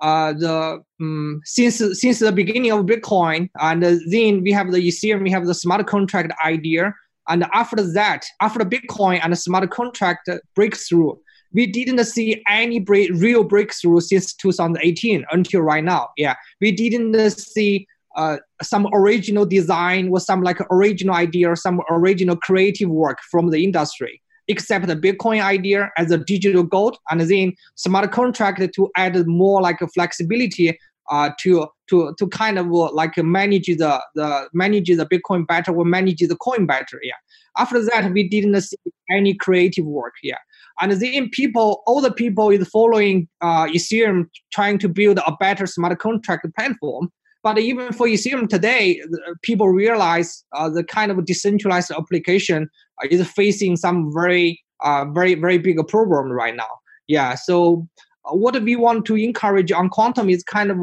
the um, since since the beginning of Bitcoin, and then we have the Ethereum, we have the smart contract idea, and after that, after Bitcoin and smart contract breakthrough, we didn't see any break, real breakthrough since 2018 until right now. Yeah, we didn't see uh, some original design or some like original idea or some original creative work from the industry except the Bitcoin idea as a digital gold, and then smart contract to add more like flexibility uh, to to to kind of uh, like manage the the manage the Bitcoin better or manage the coin better. Yeah. After that, we didn't see any creative work. Yeah. And then people, all the people is following uh, Ethereum, trying to build a better smart contract platform. But even for Ethereum today, people realize uh, the kind of decentralized application is facing some very, uh, very, very big problem right now. Yeah. So uh, what we want to encourage on Qtum is kind of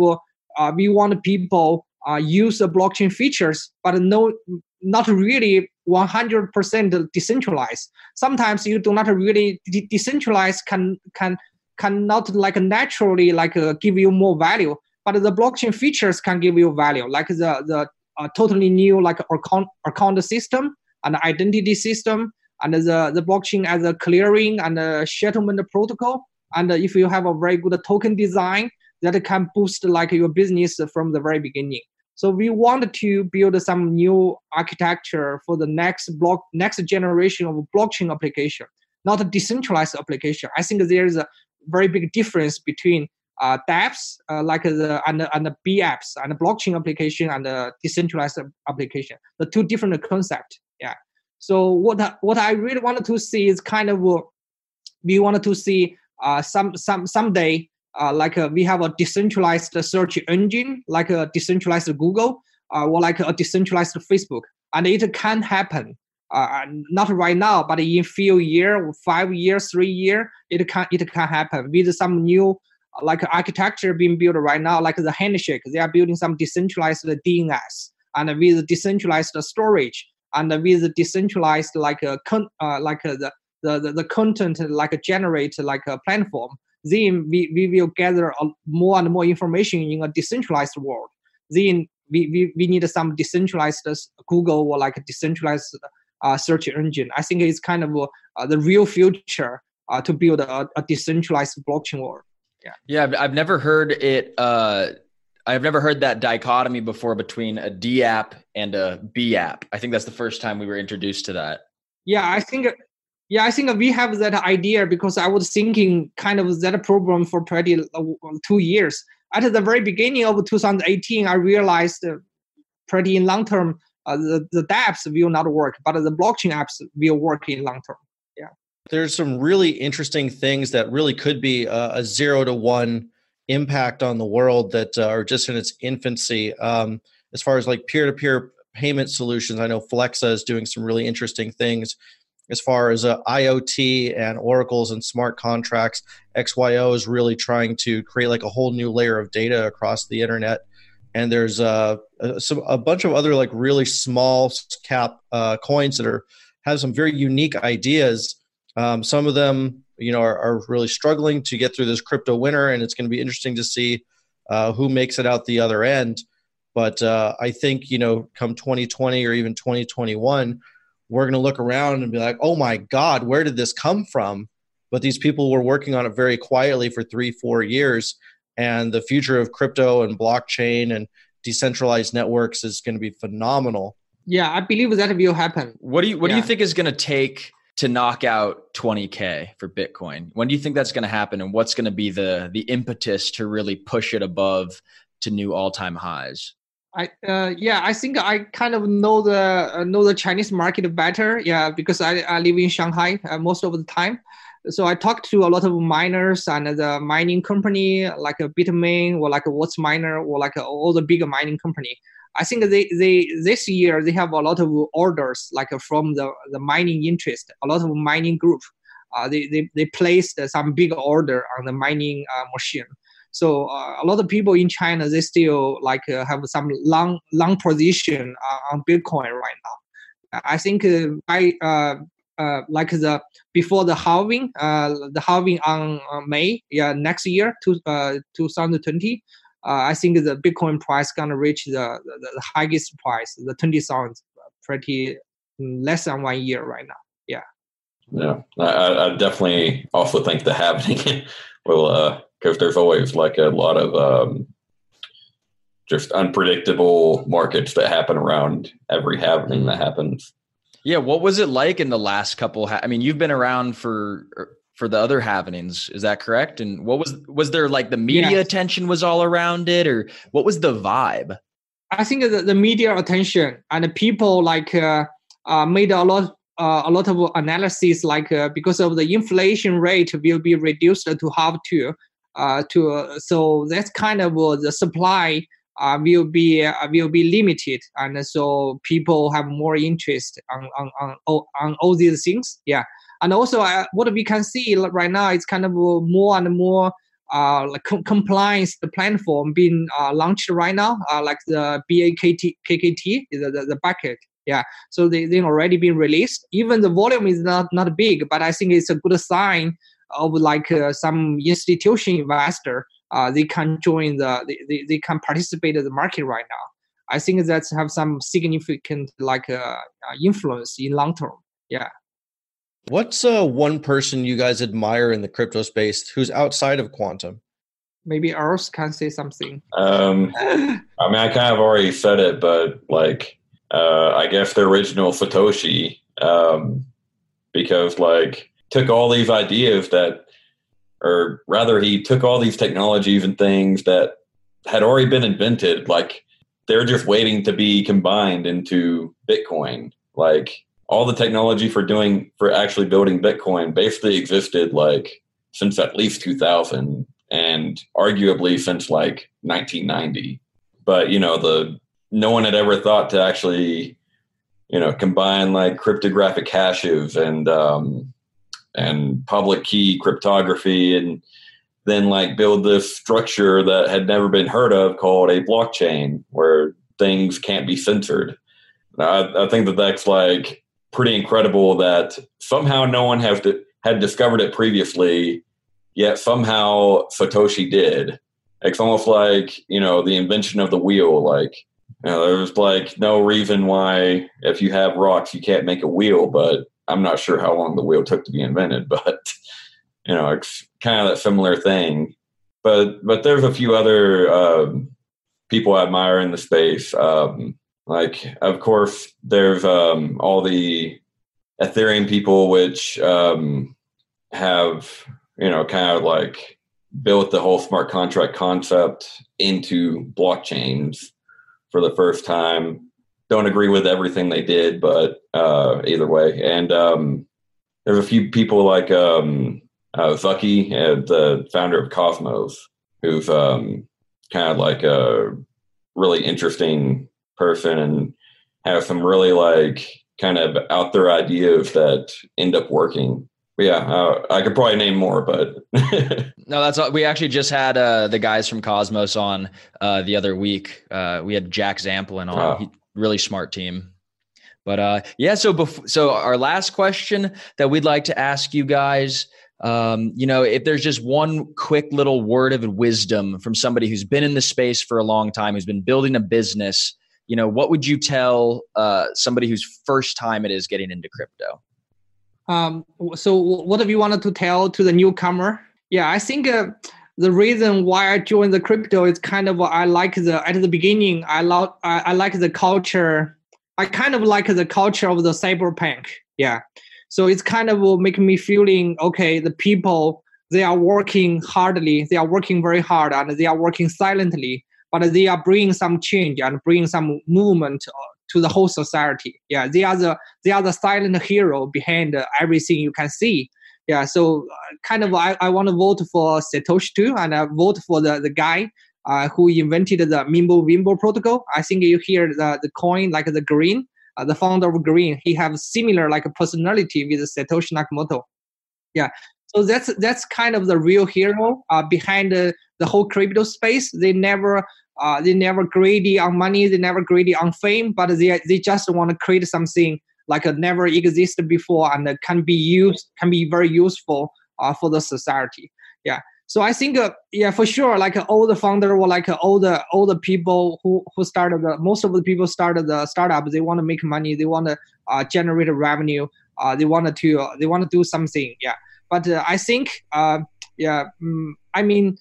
uh, we want people uh, use the blockchain features, but no, not really 100% decentralized. Sometimes you do not really de- decentralize can can cannot like naturally like uh, give you more value, but the blockchain features can give you value, like the the uh, totally new like account account system and identity system and the the blockchain as a clearing and a settlement protocol. And if you have a very good token design, that can boost like your business from the very beginning. So we want to build some new architecture for the next block, next generation of blockchain application, not a decentralized application. I think there is a very big difference between uh, dApps uh, like the and, and the B apps and the blockchain application and the decentralized application. The two different concepts. Yeah. So what what I really wanted to see is kind of we wanted to see uh, some some someday uh, like uh, we have a decentralized search engine, like a decentralized Google, uh, or like a decentralized Facebook, and it can happen. Uh, not right now, but in few years, five years, three years, it can it can happen with some new like architecture being built right now, like the handshake. They are building some decentralized DNS and with decentralized storage and with decentralized like a con- uh, like a, the, the the content like a generate like a platform then we, we will gather more and more information in a decentralized world. Then we, we, we need some decentralized Google or like a decentralized uh, search engine. I think it's kind of uh, the real future uh, to build a, a, decentralized blockchain world. Yeah, yeah. I've never heard it. Uh, I've never heard that dichotomy before between a D app and a B app. I think that's the first time we were introduced to that. Yeah, I think yeah, I think we have that idea because I was thinking kind of that problem for pretty uh, two years. At the very beginning of 2018, I realized pretty in long term uh, the, the dApps will not work, but the blockchain apps will work in long term. Yeah. There's some really interesting things that really could be a, a zero to one impact on the world that uh, are just in its infancy. Um, as far as like peer to peer payment solutions, I know Flexa is doing some really interesting things as far as uh, IoT and oracles and smart contracts. XYO is really trying to create like a whole new layer of data across the internet. And there's uh, a, some, a bunch of other like really small cap uh, coins that are have some very unique ideas. Um, some of them, you know, are, are, really struggling to get through this crypto winter, and it's going to be interesting to see uh, who makes it out the other end. But uh, I think you know, come 2020 or even 2021, we're going to look around and be like, oh my God, where did this come from? But these people were working on it very quietly for three, four years. And the future of crypto and blockchain and decentralized networks is going to be phenomenal. Yeah, I believe that will happen. What do you What yeah. do you think is going to take to knock out 20k for Bitcoin? When do you think that's going to happen, and what's going to be the the impetus to really push it above to new all time highs? I uh, yeah, I think I kind of know the uh, know the Chinese market better. Yeah, because I, I live in Shanghai uh, most of the time. So I talked to a lot of miners and the mining company like a Bitmain or like a WhatsMiner or like a, all the bigger mining company. I think they, they this year they have a lot of orders like from the, the mining interest, a lot of mining group. Uh, they, they, they placed some big order on the mining uh, machine. So uh, a lot of people in China they still like uh, have some long long position uh, on Bitcoin right now. I think I uh, uh, like the before the halving, the halving on May yeah next year to 2020. I think the Bitcoin price gonna reach the, the, the highest price, the twenty thousand, pretty less than one year right now. Yeah. Yeah, I, I definitely also think the halving will uh, because there's always like a lot of um, just unpredictable markets that happen around every happening that happens. Yeah, what was it like in the last couple? Ha- I mean, you've been around for er, for the other happenings, is that correct? And what was was there like the media yes. attention was all around it, or what was the vibe? I think the, the media attention and the people like uh, uh, made a lot uh, a lot of analysis like uh, because of the inflation rate will be reduced to half two to uh, so that's kind of uh, the supply uh, will be uh, will be limited, and so people have more interest on on on, on all these things. Yeah, and also uh, what we can see right now is kind of more and more uh, like com- compliance the platform being uh, launched right now, uh, like the BAKT KKT, the, the, the bucket. Yeah, so they they already been released. Even the volume is not not big, but I think it's a good sign of like uh, some institution investor. Uh, they can join the they, they, they can participate in the market right now. I think that's have some significant like uh, uh influence in long term. Yeah. What's uh, one person you guys admire in the crypto space who's outside of Qtum? Maybe Earls can say something. Um, I mean, I kind of already said it, but like, uh, I guess the original Satoshi, um, because like took all these ideas that, or rather, he took all these technologies and things that had already been invented, like they're just waiting to be combined into Bitcoin. Like all the technology for doing for actually building Bitcoin basically existed like since at least 2000 and arguably since like 1990. But you know, the no one had ever thought to actually, you know, combine like cryptographic hashes and um, and public key cryptography and then like build this structure that had never been heard of called a blockchain where things can't be censored. I, I think that that's like pretty incredible that somehow no one has to, had discovered it previously, yet somehow Satoshi did. It's almost like you know the invention of the wheel. Like you know, there's like no reason why if you have rocks you can't make a wheel, but I'm not sure how long the wheel took to be invented. But you know, it's kind of that similar thing. But but there's a few other um, people I admire in the space. Um, like, of course, there's um, all the Ethereum people, which um, have you know kind of like built the whole smart contract concept into blockchains for the first time. Don't agree with everything they did, but uh, either way, and um, there's a few people like um, uh, Zucky, uh, the founder of Cosmos, who's um, kind of like a really interesting person and have some really like kind of out there ideas that end up working. But yeah, uh, I could probably name more, but no, that's all. we actually just had uh, the guys from Cosmos on uh, the other week. Uh, we had Jack Zampolin on, oh. he, really smart team. But uh, yeah, so so our last question that we'd like to ask you guys um, you know, if there's just one quick little word of wisdom from somebody who's been in the space for a long time, who's been building a business, you know, what would you tell uh, somebody whose first time it is getting into crypto? Um, so, what have you wanted to tell to the newcomer? Yeah, I think uh, the reason why I joined the crypto is kind of I like the at the beginning I love I, I like the culture. I kind of like the culture of the cyberpunk. Yeah, so it's kind of making me feeling okay. The people they are working hardly, they are working very hard, and they are working silently, but they are bringing some change and bringing some movement to the whole society. Yeah, they are the they are the silent hero behind everything you can see. Yeah, so uh, kind of I, I want to vote for Satoshi too, and I vote for the the guy uh, who invented the Mimblewimble protocol. I think you hear the the coin like the Grin uh, the founder of Grin, he have similar like a personality with Satoshi Nakamoto. Yeah, so that's that's kind of the real hero uh, behind the, the whole crypto space. They never uh, they never greedy on money, they never greedy on fame, but they they just want to create something like a never existed before and can be used can be very useful uh, for the society. Yeah, so I think, uh, yeah, for sure, like uh, all the founder or like uh, all the all the people who who started the most of the people started the startup. They want to make money. They want to uh, generate revenue. Uh, they wanted to uh, they want to do something. Yeah, but uh, I think, uh, yeah, um, I mean,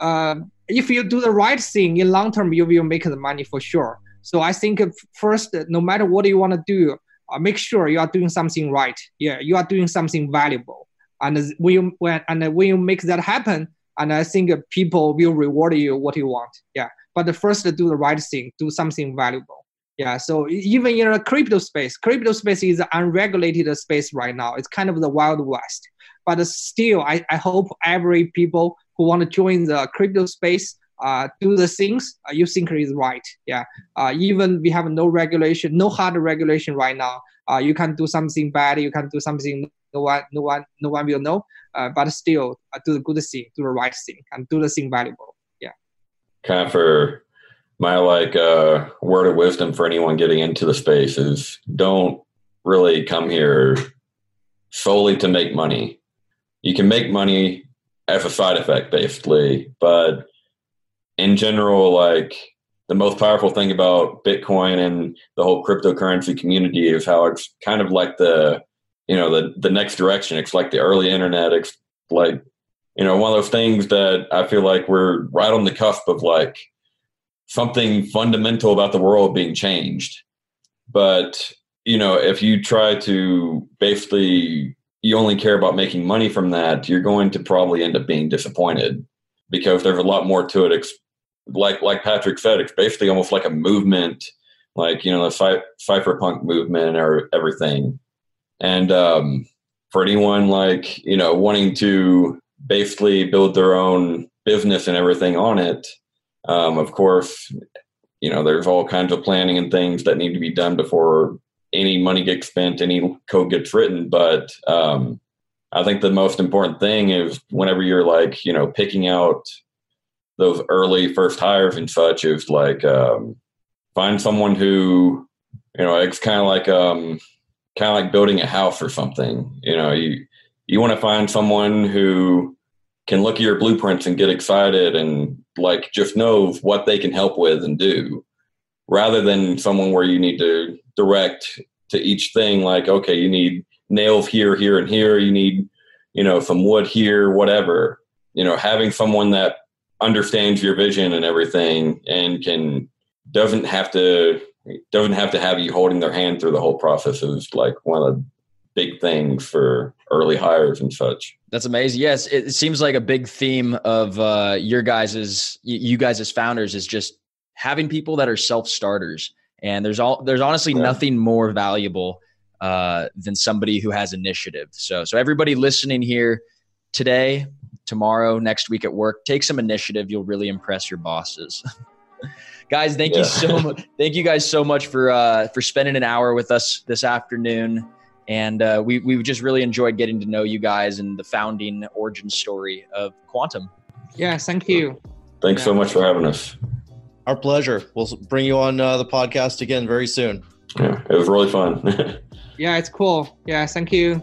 uh, if you do the right thing in long term, you will make the money for sure. So I think first, no matter what you want to do, uh, make sure you are doing something right. Yeah, you are doing something valuable. And when you when and when you make that happen and i think people will reward you what you want. Yeah. But first do the right thing. Do something valuable. Yeah. So even in a crypto space crypto space is an unregulated space right now. It's kind of the wild west. But still i, I hope every people who want to join the crypto space uh, do the things uh, you think is right. Yeah. Uh, even we have no regulation, no hard regulation right now. Uh, you can do something bad. You can do something no one, no one, no one will know. Uh, but still, uh, do the good thing, do the right thing, and do the thing valuable. Yeah. Kind of for my like uh, word of wisdom for anyone getting into the space is don't really come here solely to make money. You can make money as a side effect, basically, but in general, like the most powerful thing about Bitcoin and the whole cryptocurrency community is how it's kind of like the you know the the next direction. It's like the early internet. It's like you know one of those things that I feel like we're right on the cusp of like something fundamental about the world being changed. But you know if you try to basically you only care about making money from that, you're going to probably end up being disappointed because there's a lot more to it like like Patrick said, it's basically almost like a movement, like you know the cy- cypherpunk movement or everything. And um, for anyone like you know wanting to basically build their own business and everything on it, um, of course, you know there's all kinds of planning and things that need to be done before any money gets spent, any code gets written. But um, I think the most important thing is whenever you're like you know picking out those early first hires and such is like um, find someone who you know it's kind of like um, kind of like building a house or something. You know, you you want to find someone who can look at your blueprints and get excited and like just know what they can help with and do rather than someone where you need to direct to each thing like okay you need nails here here and here you need you know some wood here whatever you know having someone that understands your vision and everything and can doesn't have to doesn't have to have you holding their hand through the whole process is like one of the big things for early hires and such. That's amazing. Yes, it seems like a big theme of uh, your guys's you guys as founders is just having people that are self starters. And there's all there's honestly yeah. nothing more valuable uh, than somebody who has initiative. So so everybody listening here today, tomorrow, next week at work. Take some initiative. You'll really impress your bosses. guys, thank yeah. you so much. Thank you guys so much for uh, for spending an hour with us this afternoon. And uh, we we just really enjoyed getting to know you guys and the founding origin story of Qtum. Yeah, thank you. Thanks yeah. so much for having us. Our pleasure. We'll bring you on uh, the podcast again very soon. Yeah, it was really fun. yeah, it's cool. Yeah, thank you.